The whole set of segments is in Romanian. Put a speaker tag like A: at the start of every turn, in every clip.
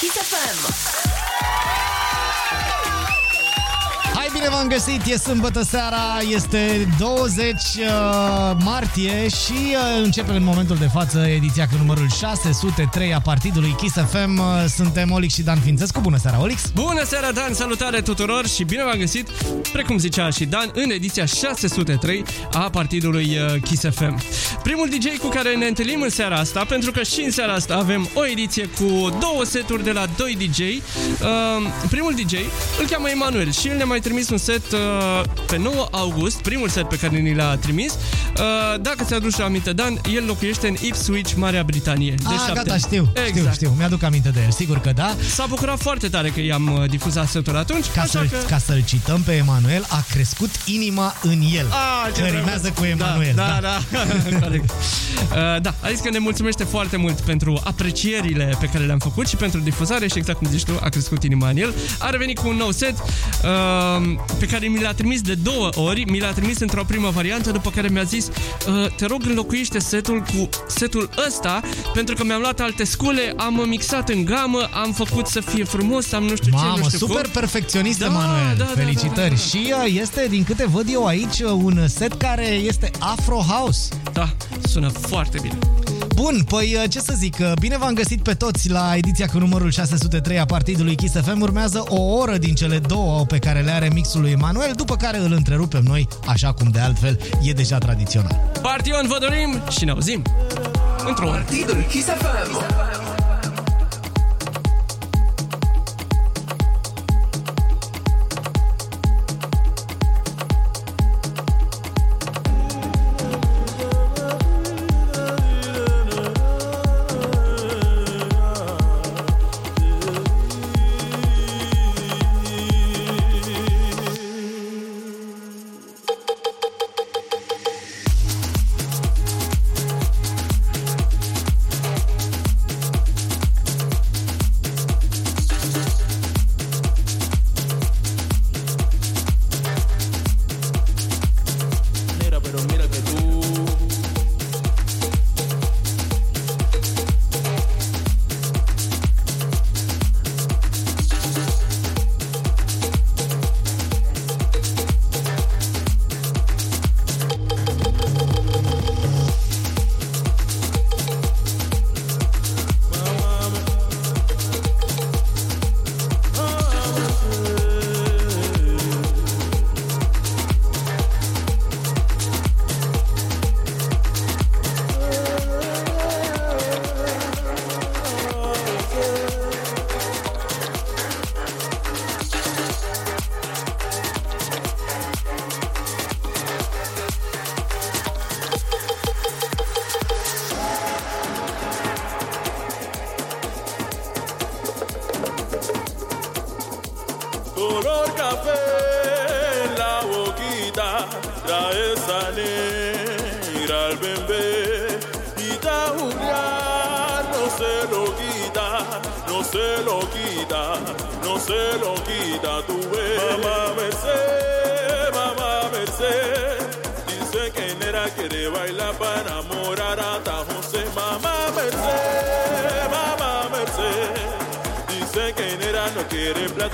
A: Kiss FM.
B: Bine v-am găsit, e sâmbătă seara, este 20 uh, martie și uh, începe în momentul de față ediția cu numărul 603 a partidului Kiss FM. Uh, suntem Olix și Dan Fințescu. Bună seara, Olix!
C: Bună seara, Dan! Salutare tuturor și bine v-am găsit, precum zicea și Dan, în ediția 603 a partidului uh, Kiss FM. Primul DJ cu care ne întâlnim în seara asta, pentru că și în seara asta avem o ediție cu două seturi de la doi DJ. Uh, primul DJ îl cheamă Emanuel și el ne-a mai trimis un set uh, pe 9 august, primul set pe care ni l-a trimis. Uh, dacă ți-aduci aminte, Dan, el locuiește în Ipswich, Marea Britanie. De
B: Ah,
C: șapte
B: gata,
C: ani.
B: știu,
C: exact.
B: știu, știu, mi-aduc aminte de el, sigur că da.
C: S-a bucurat foarte tare că i-am uh, difuzat setul atunci,
B: Ca,
C: așa
B: să,
C: că...
B: ca să-l cităm pe Emanuel, a crescut inima în el.
C: Ah, ce
B: că
C: drăguț.
B: rimează cu Emanuel.
C: Da, da, da. Corect. Uh, da, a zis că ne mulțumește foarte mult pentru aprecierile pe care le-am făcut și pentru difuzare și exact cum zici tu, a crescut inima în el. A revenit cu un nou set uh, pe care mi l-a trimis de două ori, mi l-a trimis într-o primă variantă, după care mi-a zis uh, te rog înlocuiește setul cu setul ăsta pentru că mi-am luat alte scule, am mixat în gamă, am făcut să fie frumos, am nu știu ce,
B: Mamă,
C: nu știu
B: super
C: cum.
B: perfecționist,
C: Da,
B: Emanuel.
C: da, da,
B: Felicitări.
C: da, da.
B: Și uh, este, din câte văd eu aici, uh, un set care este Afro House.
C: Da, sună foarte bine.
B: Bun, păi uh, ce să zic, uh, bine v-am găsit pe toți la ediția cu numărul 603 a partidului Kiss FM. Urmează o oră din cele două pe care le are mixul lui Emanuel, după care îl întrerupem noi, așa cum de altfel e deja tradițional.
C: Partion vă dorim și ne auzim într-o oră.
A: Partidul Kiss FM.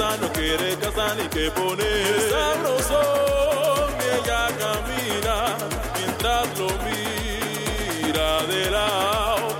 D: No quiere casa ni que poner. Es sabroso y ella camina mientras lo mira de lado.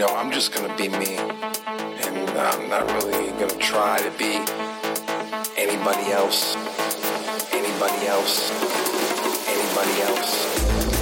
E: know, I'm just gonna be me, and I'm not really gonna try to be anybody else, anybody else, anybody else.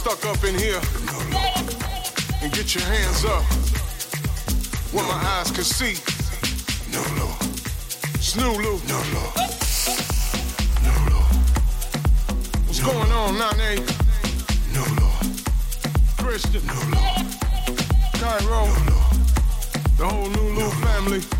F: stuck up in here and get your hands up where my eyes can see. No, no. Snooloo. No, no. No, no. What's going on, Nane? No, no. Christian. No, no. Cairo. No, no. The whole New Lou family.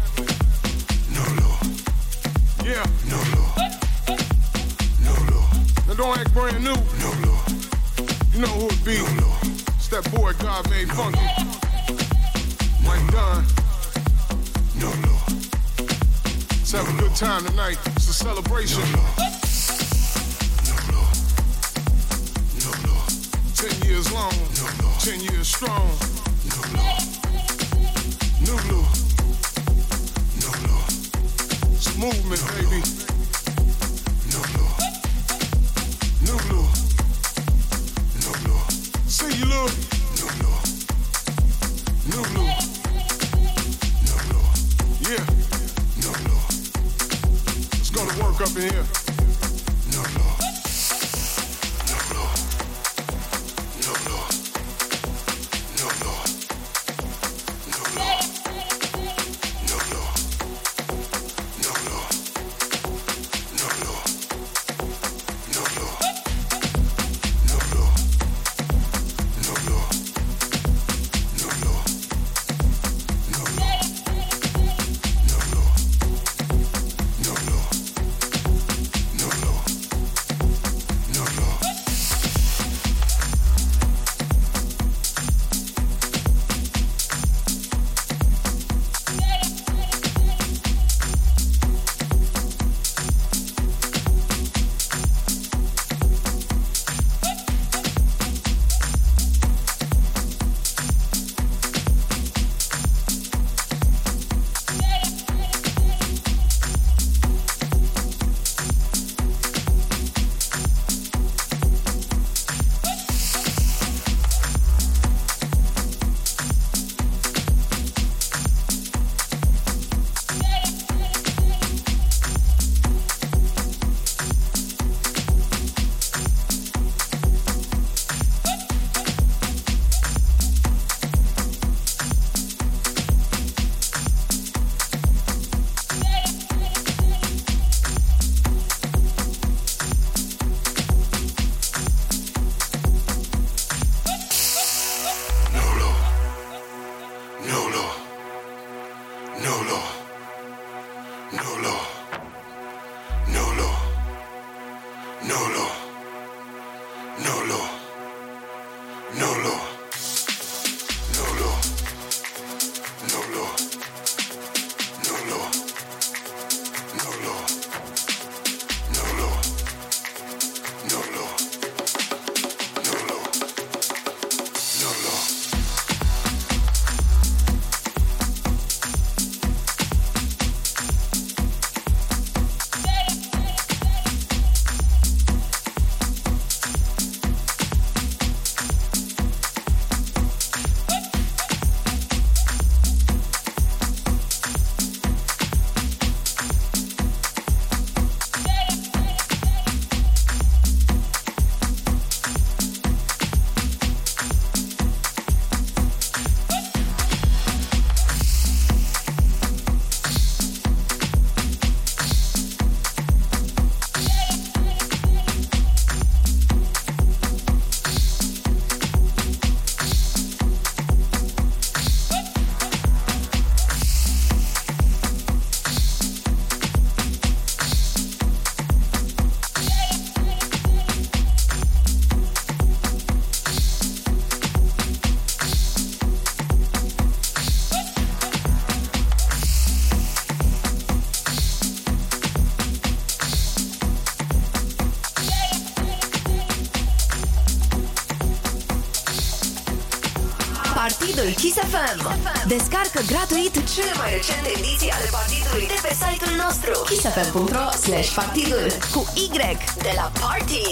G: Kiss FM. Descarcă gratuit cele mai recente ediții ale partidului de pe site-ul nostru kissfm.ro slash partidul cu Y de la Party.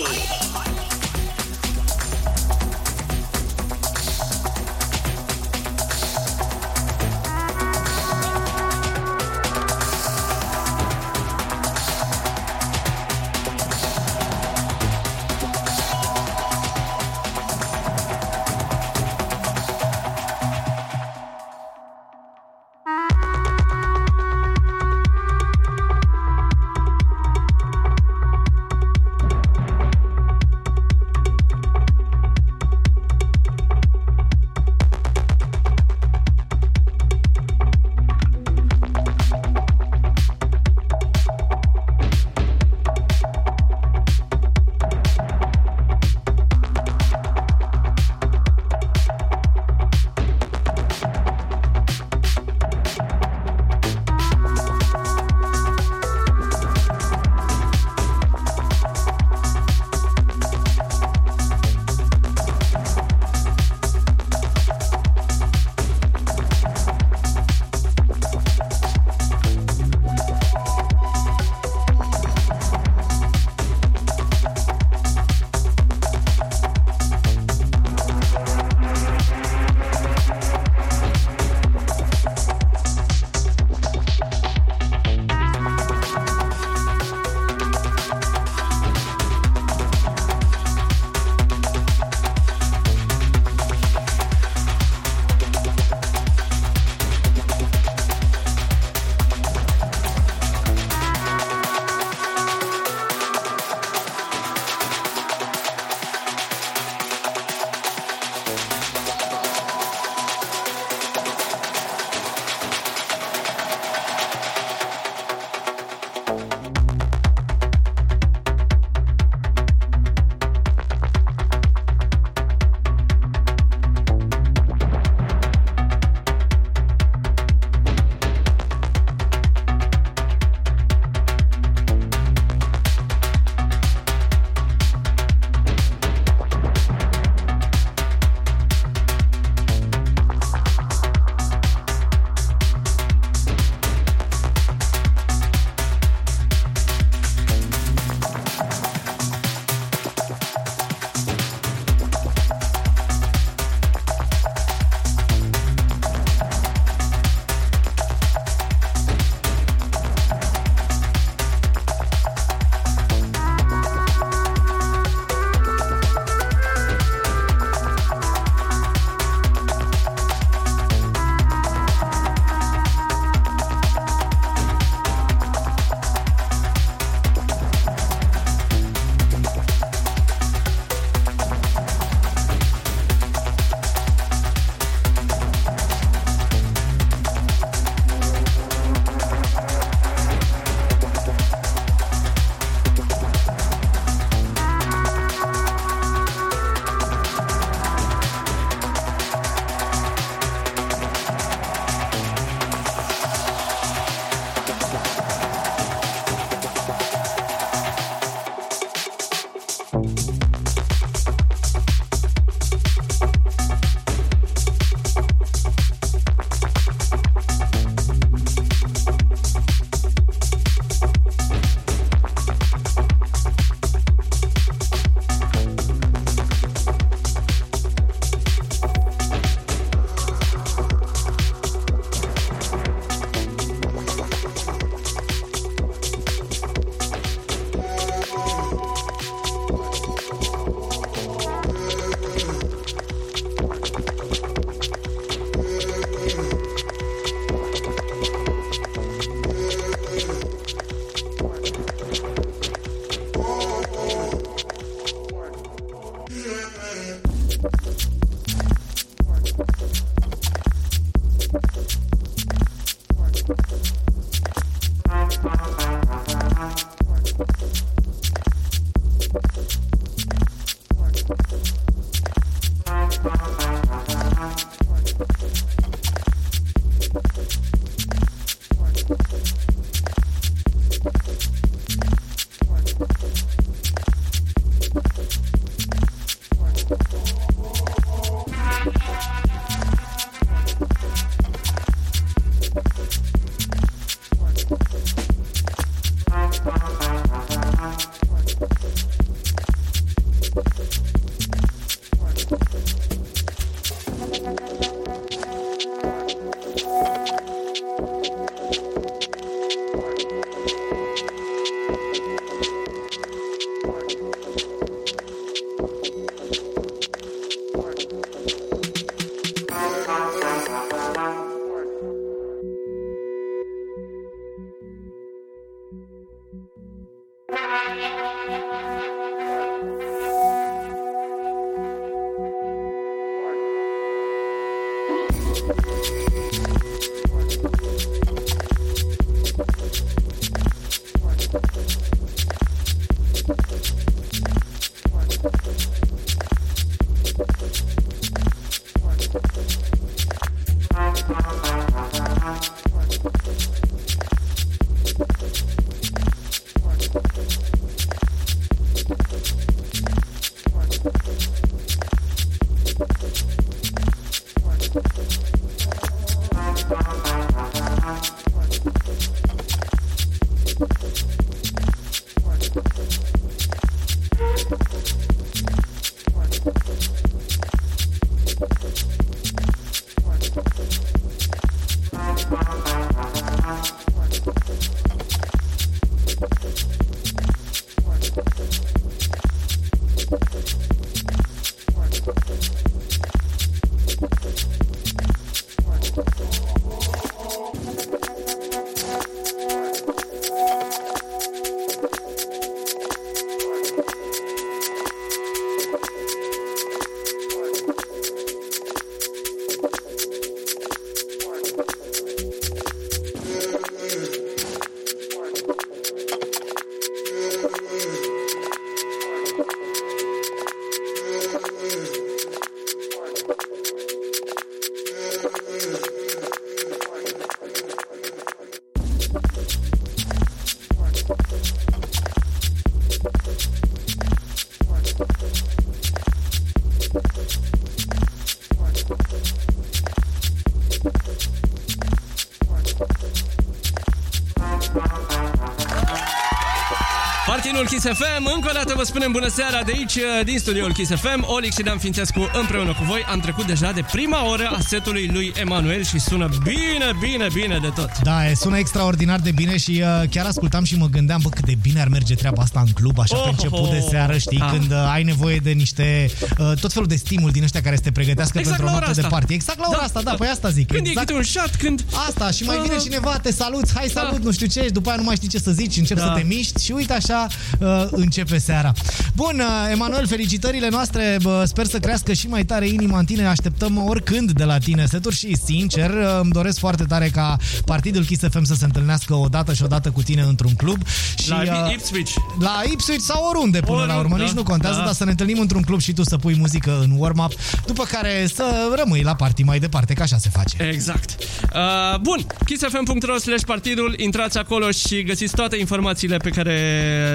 C: Kiss FM. Încă o dată vă spunem bună seara de aici, din studioul Kiss FM. Olix și Dan Fințescu împreună cu voi. Am trecut deja de prima oră a setului lui Emanuel și sună bine, bine, bine de tot.
B: Da, e, sună extraordinar de bine și uh, chiar ascultam și mă gândeam, bă, cât de bine ar merge treaba asta în club, așa
C: Oh,
B: pe început
C: oh,
B: de seară, știi,
C: ah.
B: când uh, ai nevoie de niște, uh, tot felul de stimul din ăștia care să te pregătească
C: Exact
B: pentru o
C: la ora
B: noapte de
C: asta.
B: party. Exact la ora
C: Da,
B: asta, da,
C: da.
B: păi asta zic.
C: Când e
B: exact.
C: câte un shot, când...
B: Asta, și mai
C: Ah.
B: vine cineva, te salut, hai salut, nu știu ce, și după aia nu mai știi ce să zici, începi
C: Da.
B: să te miști și uite așa uh, începe seara. Bun, uh, Emanuel, felicitările noastre, bă, sper să crească și mai tare inima în tine, așteptăm oricând de la tine seturi și sincer uh, îmi doresc foarte tare ca partidul Kiss FM să se întâlnească o dată și o dată cu tine într-un club. Și,
C: La
B: uh,
C: Ipswich.
B: la Ipswich sau oriunde până
C: Oriunde,
B: la urmă,
C: da,
B: nici nu contează,
C: da.
B: dar să ne întâlnim într-un club și tu să pui muzică în warm-up, după care să rămâi la party mai departe, că așa se face.
C: Exact. Uh, bun, kissfm.ro slash partidul, intrați acolo și găsiți toate informațiile pe care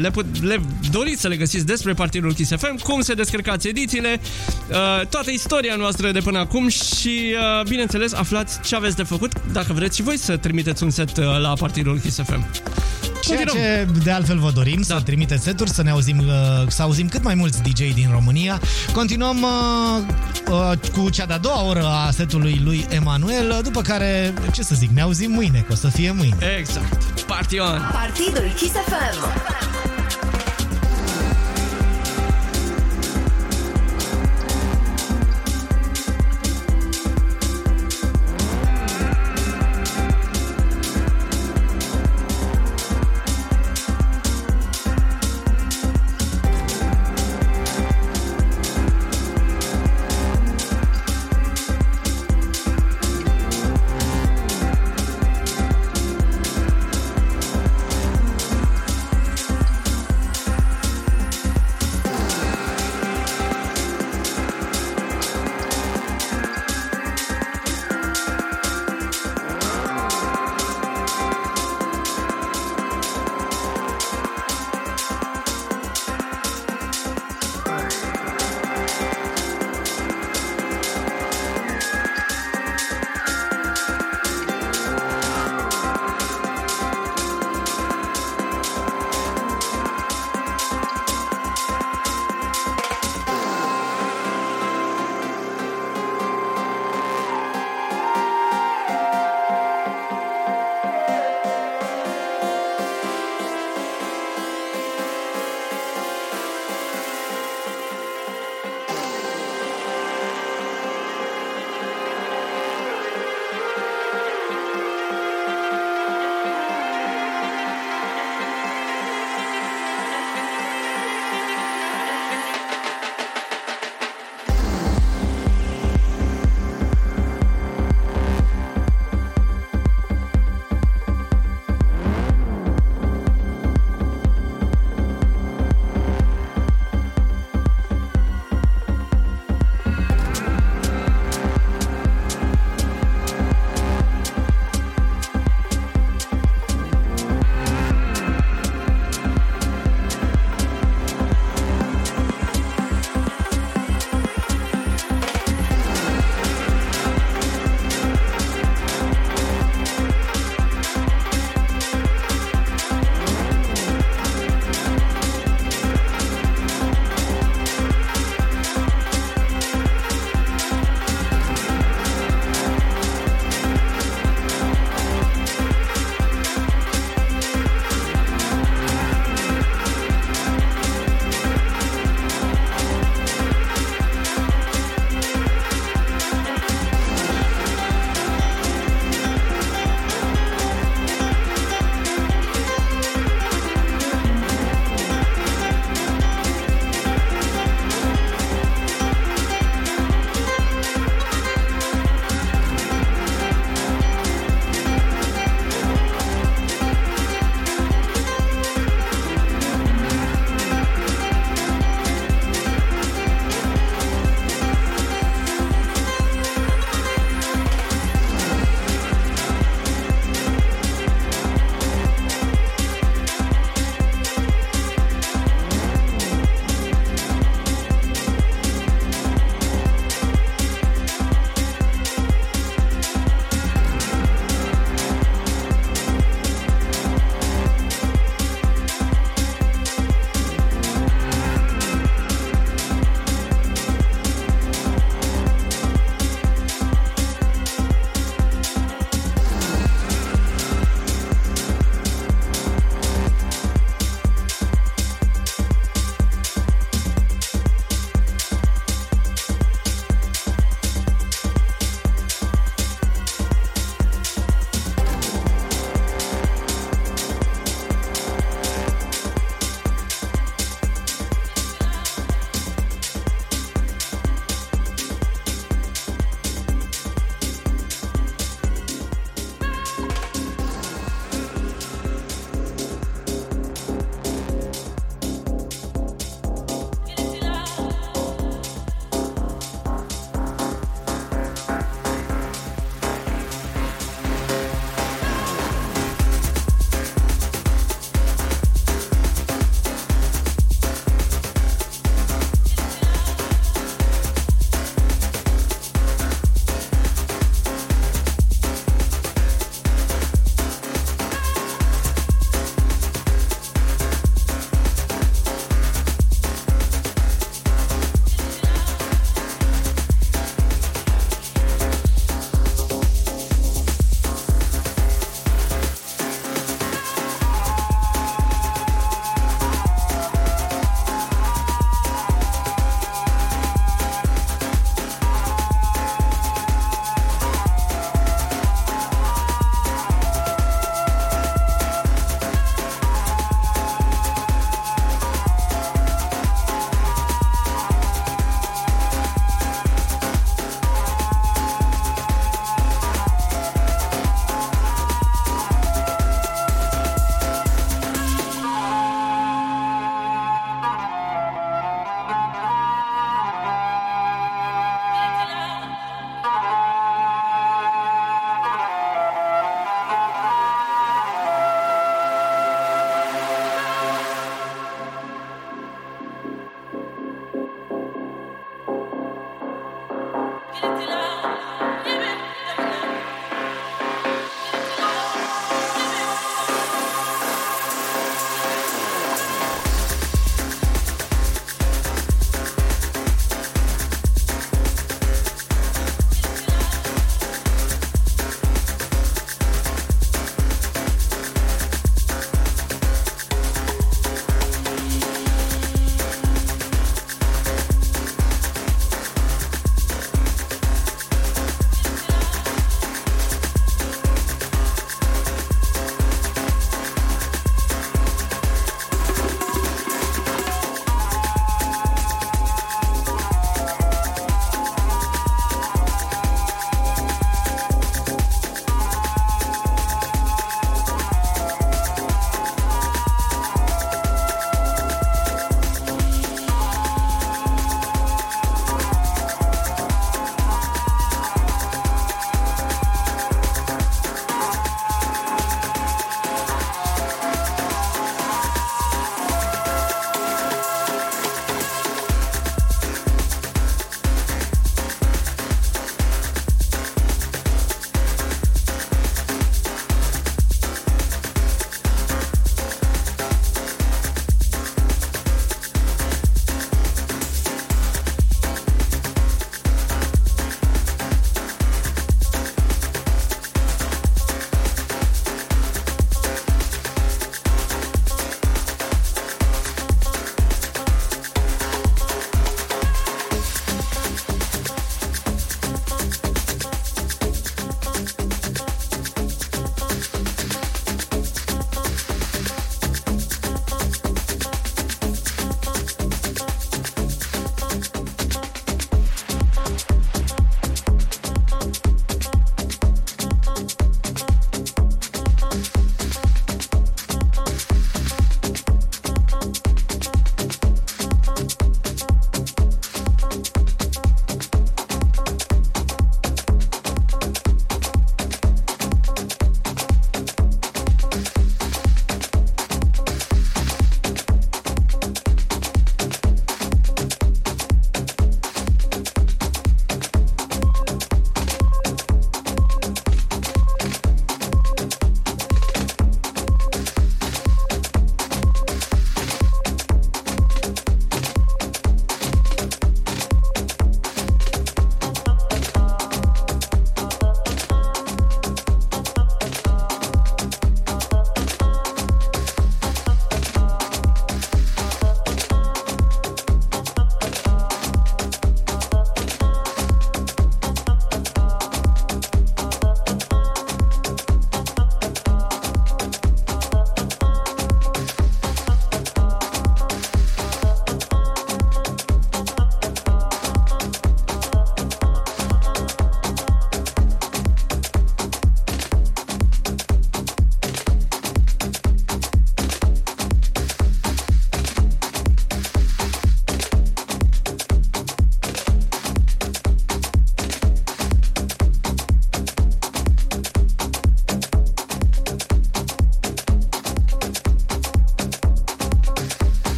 C: le, put, le doriți să le găsiți despre partidul Kiss FM, cum se descărcați edițiile, uh, toată istoria noastră de până acum și, uh, bineînțeles, aflați ce aveți de făcut dacă vreți și voi să trimiteți un set uh, la partidul Kiss FM.
B: Ceea
C: Continuăm.
B: ce de altfel vă dorim, da. să trimiteți seturi, să ne auzim, uh, să auzim cât mai mulți DJ din România. Continuăm uh, uh, cu cea de-a doua oră a setului lui Emanuel, uh, după care, ce să zic, ne auzim mâine, că o să fie mâine.
C: Exact. Party on!
A: Partidul Kiss FM.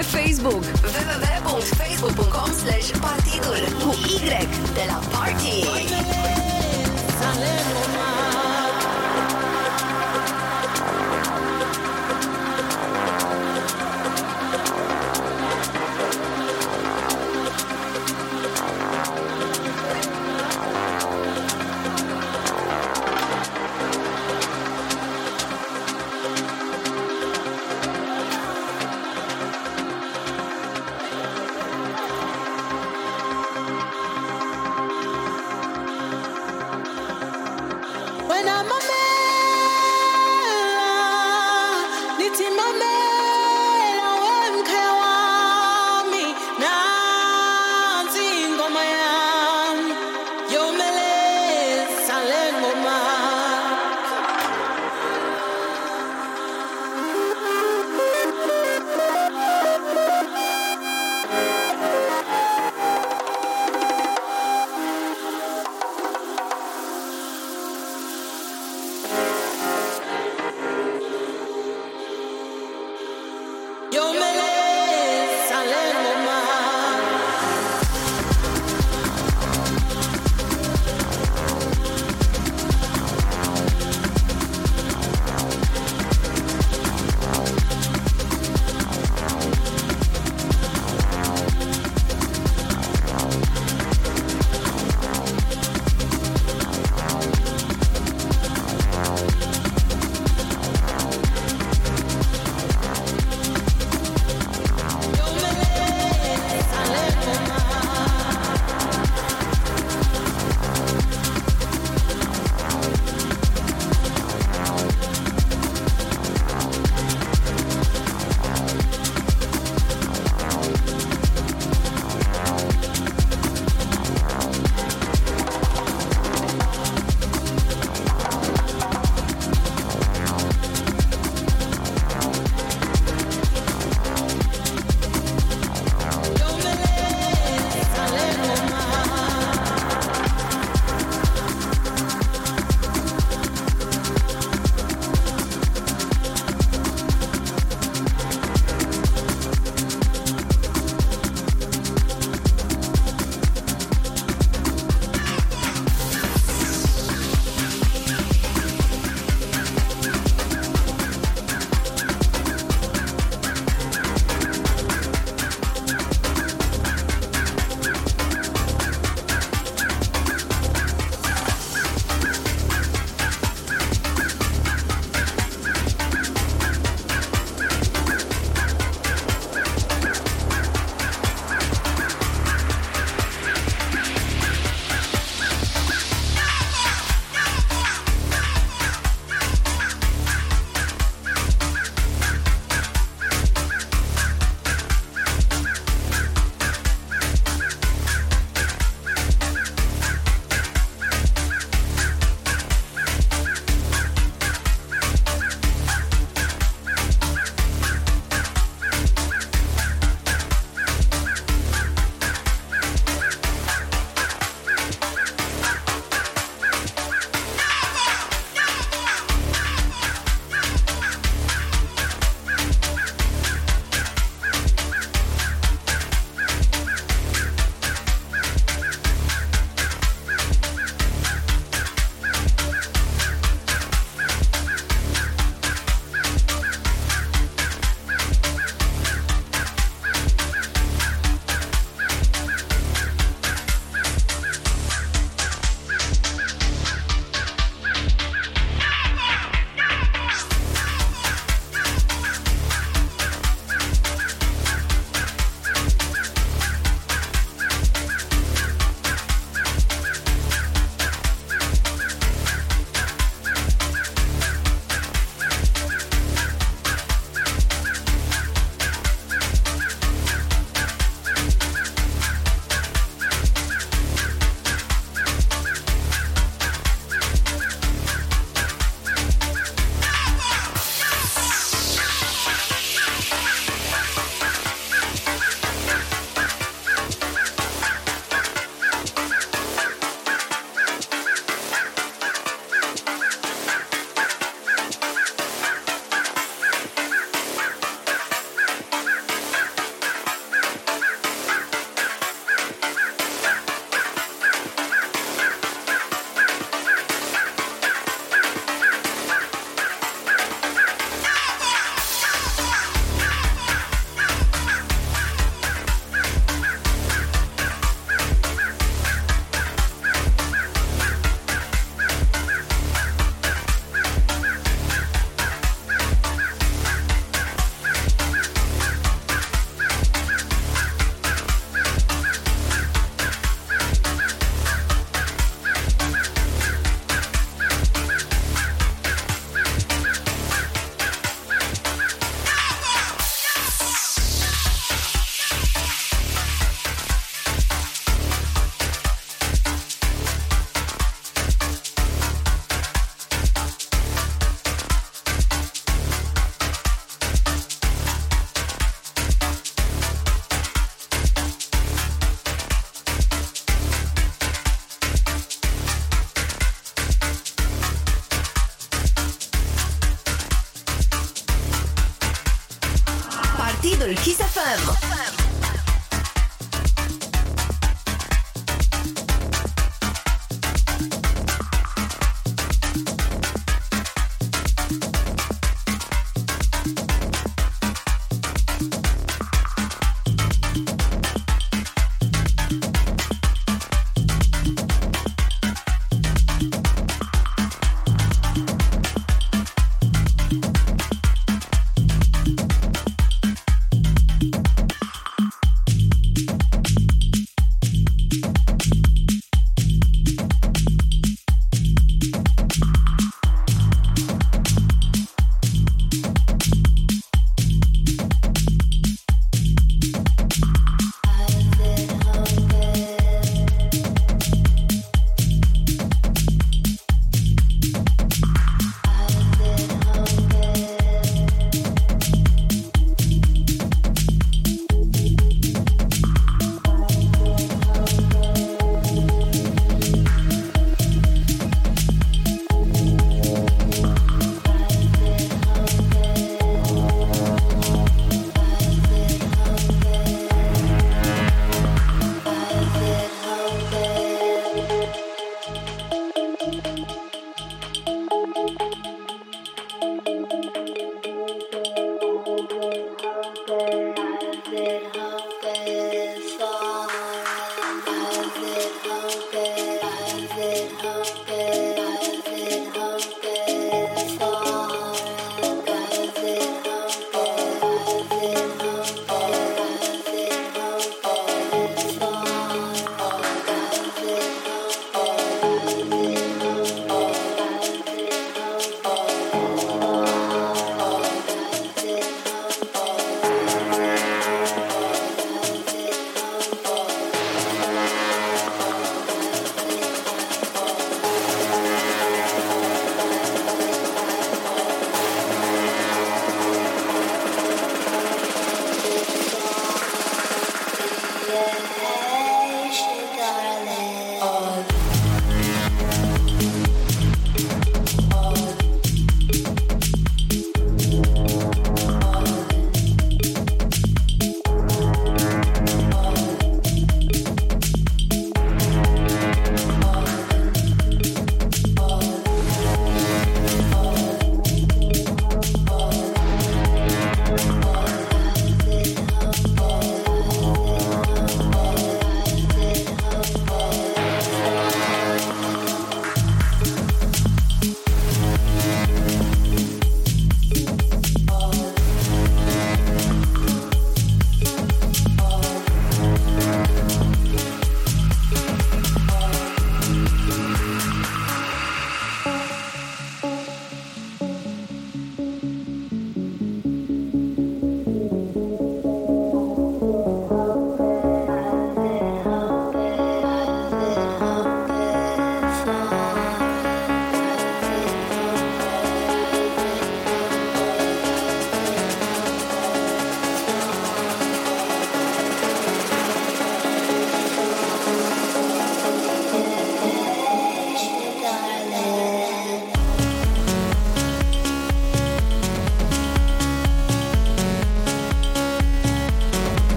H: Un like pe Facebook.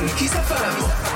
A: sur Kiss FM.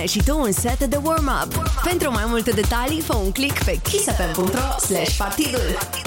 A: Trimite-ne și tu un set de warm-up. Pentru mai multe detalii, fă un click pe kissfm.ro slash partidul.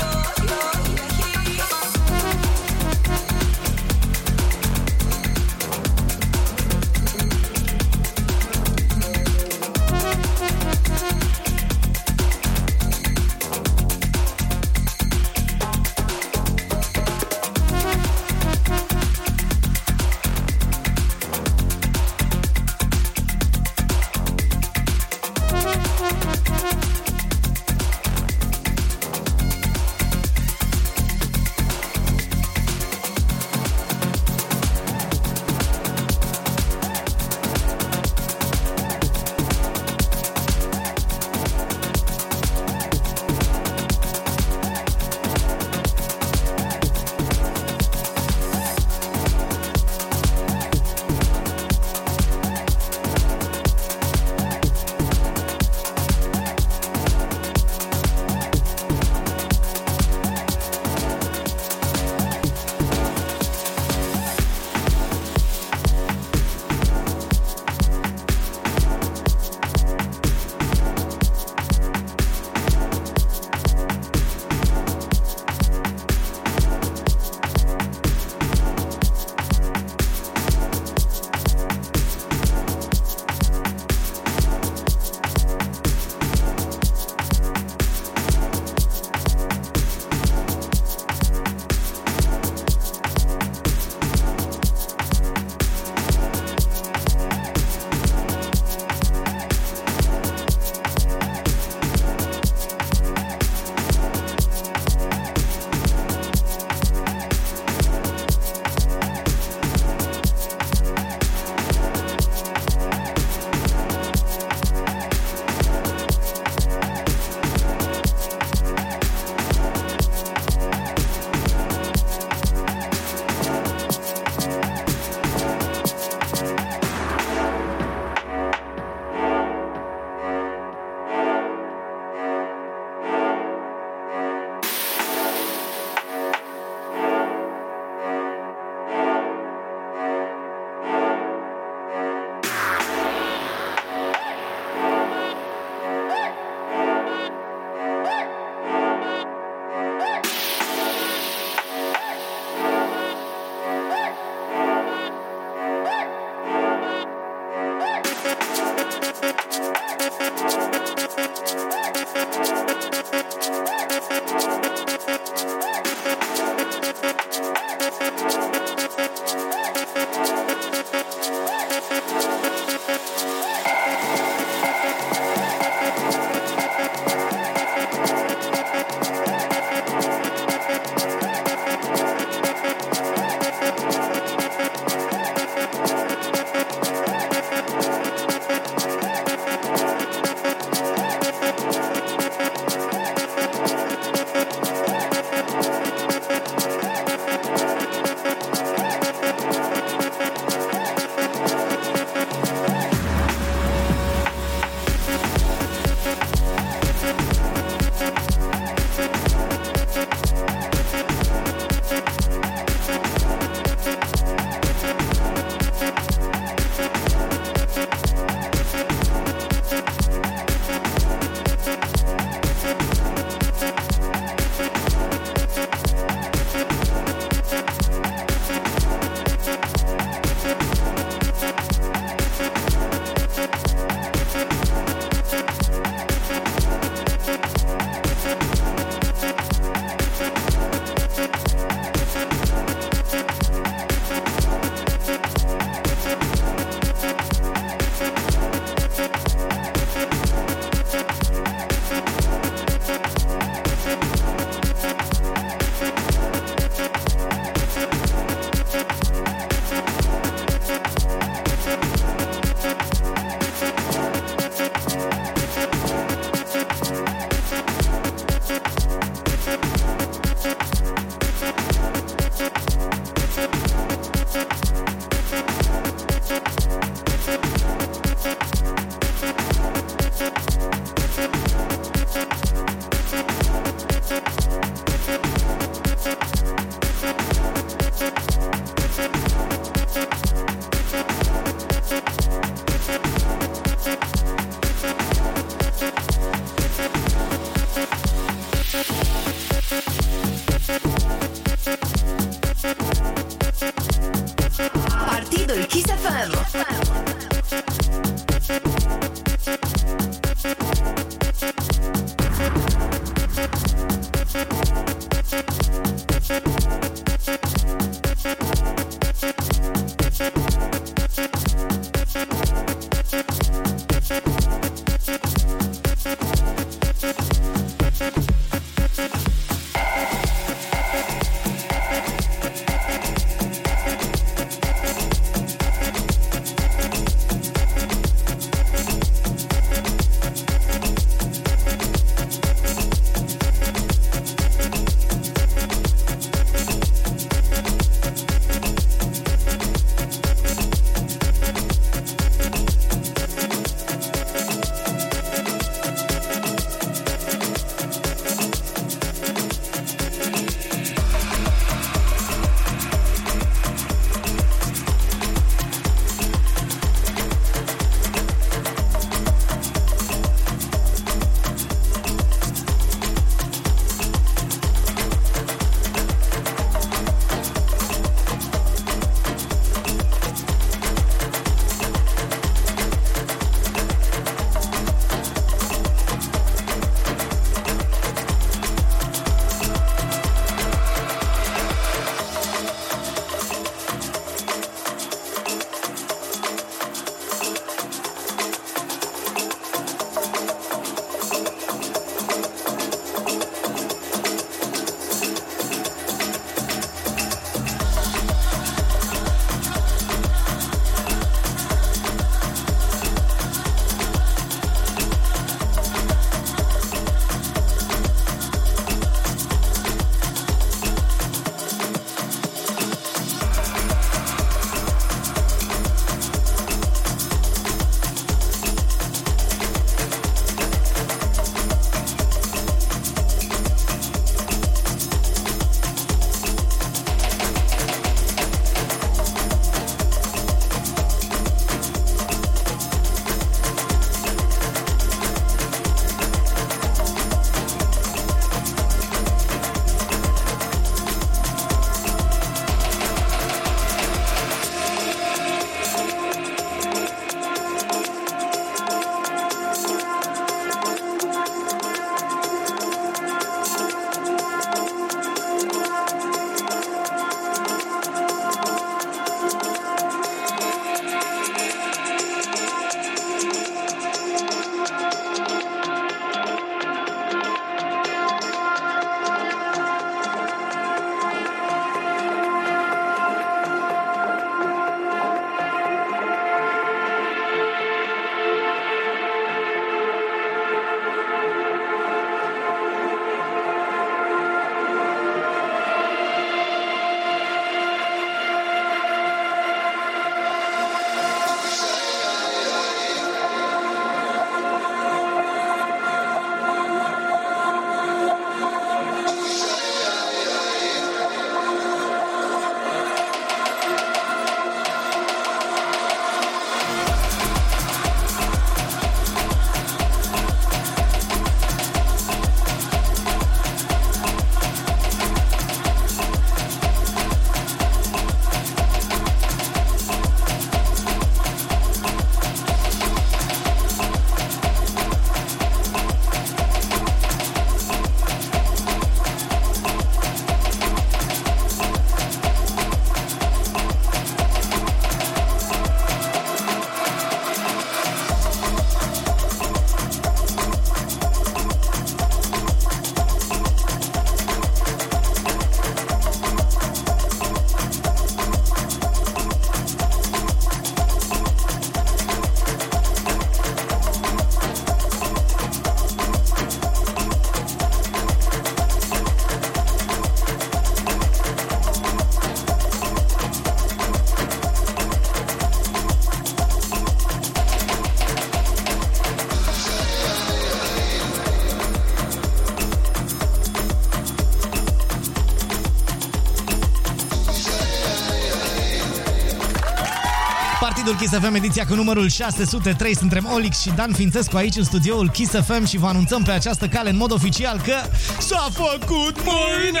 B: Partidul Kiss FM, ediția cu numărul 603. Suntem Olix și Dan Fințescu aici în studioul Kiss FM și vă anunțăm pe această cale în mod oficial că s-a făcut mâine!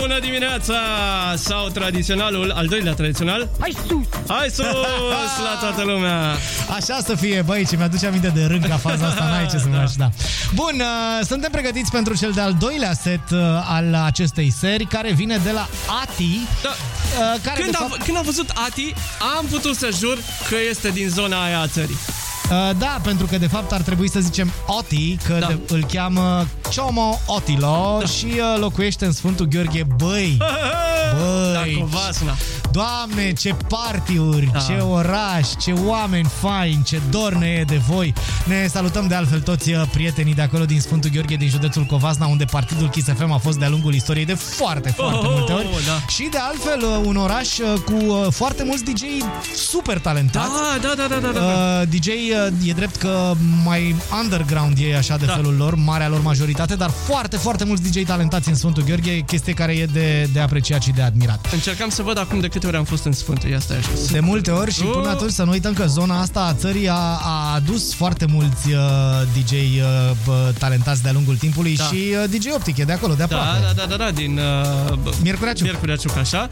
C: Bună dimineața! Sau tradiționalul, al doilea tradițional.
I: Hai sus!
C: Hai sus la toată lumea!
B: Așa să fie, băi, ce mi-aduce aminte de rând ca faza asta, n-ai ce să mai da. Bun, uh, suntem pregătiți pentru cel de-al doilea set uh, al acestei serii, care vine de la Ati.
C: Da.
B: Uh, care
C: Când,
B: de
C: am,
B: fapt,
C: când am văzut Ati, am putut să jur că este din zona aia a țării.
B: Uh, da, pentru că de fapt ar trebui să zicem Oti, că
C: Da.
B: de, îl cheamă Ciomo Otilo și uh, locuiește în Sfântul Gheorghe. Băi, băi,
C: Da, Covasna.
B: Doamne, ce partiuri,
C: Da.
B: ce oraș, ce oameni faini, ce dor ne e de voi. Ne salutăm de altfel toți uh, prietenii de acolo din Sfântul Gheorghe, din județul Covasna, unde partidul Kiss FM a fost de-a lungul istoriei de foarte, foarte
C: Oh,
B: multe ori.
C: da.
B: Și de altfel uh, un oraș uh, cu uh, foarte mulți DJ super talentați.
C: Da, da, da, da, da. da.
B: Uh, DJ uh, e drept că mai underground e așa de
C: Da.
B: felul lor, marea lor majoritate, dar foarte, foarte mulți DJ talentați în Sfântul Gheorghe, chestie care e de, de apreciat și de admirat.
C: Încercam să văd acum de câte ori am fost în Sfântul. Ia stai așa.
B: De multe ori și
C: Oh.
B: până atunci să nu uităm că zona asta a țării a, a adus foarte mulți uh, DJ uh, bă, talentați de-a lungul timpului
C: Da.
B: și uh, DJ Optic e de acolo, de
C: Da,
B: aproape.
C: da, da, da, da, din uh, b-
B: Miercurea Ciuc.
C: Miercurea Ciuc, așa.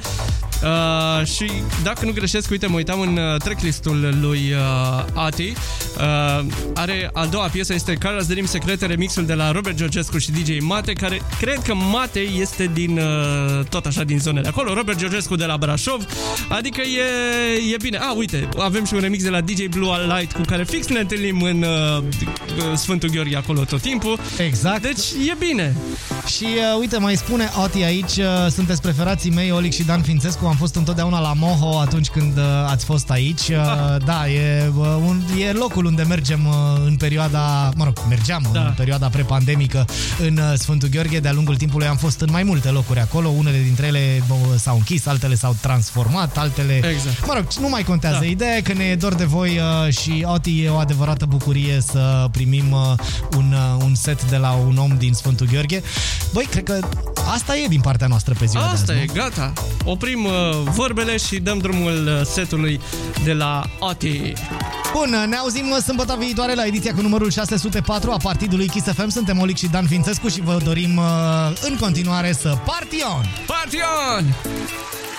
C: Uh, și dacă nu greșesc, uite, mă uitam în uh, tracklistul lui uh, Ati. Uh, are a doua piesă, este Carlos Dream Secrete, remixul de la Robert Georgescu și DJ Mate, care cred că Mate este din uh, tot așa din zonele acolo. Robert Georgescu de la Brașov, adică e, e bine. A, uite, avem și un remix de la DJ Blue Light cu care fix ne întâlnim în uh, Sfântul Gheorghe acolo tot timpul.
B: Exact.
C: Deci e bine.
B: Și uh, uite, mai spune Oti aici, uh, sunteți preferații mei, Olic și Dan Fințescu, am fost întotdeauna la Moho atunci când uh, ați fost aici. Uh, da, e, uh, un, e locul unde mergem uh, în perioada, mă rog, mergeam
C: Da.
B: în perioada prepandemică în uh, Sfântul Gheorghe. De-a lungul timpului am fost în mai multe locuri acolo, unele dintre ele uh, s-au închis, altele s-au transformat, altele...
C: Exact.
B: Mă rog, nu mai contează.
C: Da.
B: Ideea e că ne e dor de voi uh, și Oti e o adevărată bucurie să primim uh, un, uh, un set de la un om din Sfântul Gheorghe. Băi, cred că asta e din partea noastră pe ziua
C: Asta
B: de
C: e,
B: azi, nu?
C: gata. Oprim uh, vorbele și dăm drumul uh, setului de la Ati.
B: Bun, ne auzim uh, sâmbătă viitoare la ediția cu numărul 604 a partidului Kiss FM. Suntem Olic și Dan Fințescu și vă dorim uh, în continuare să partion!
C: Partion!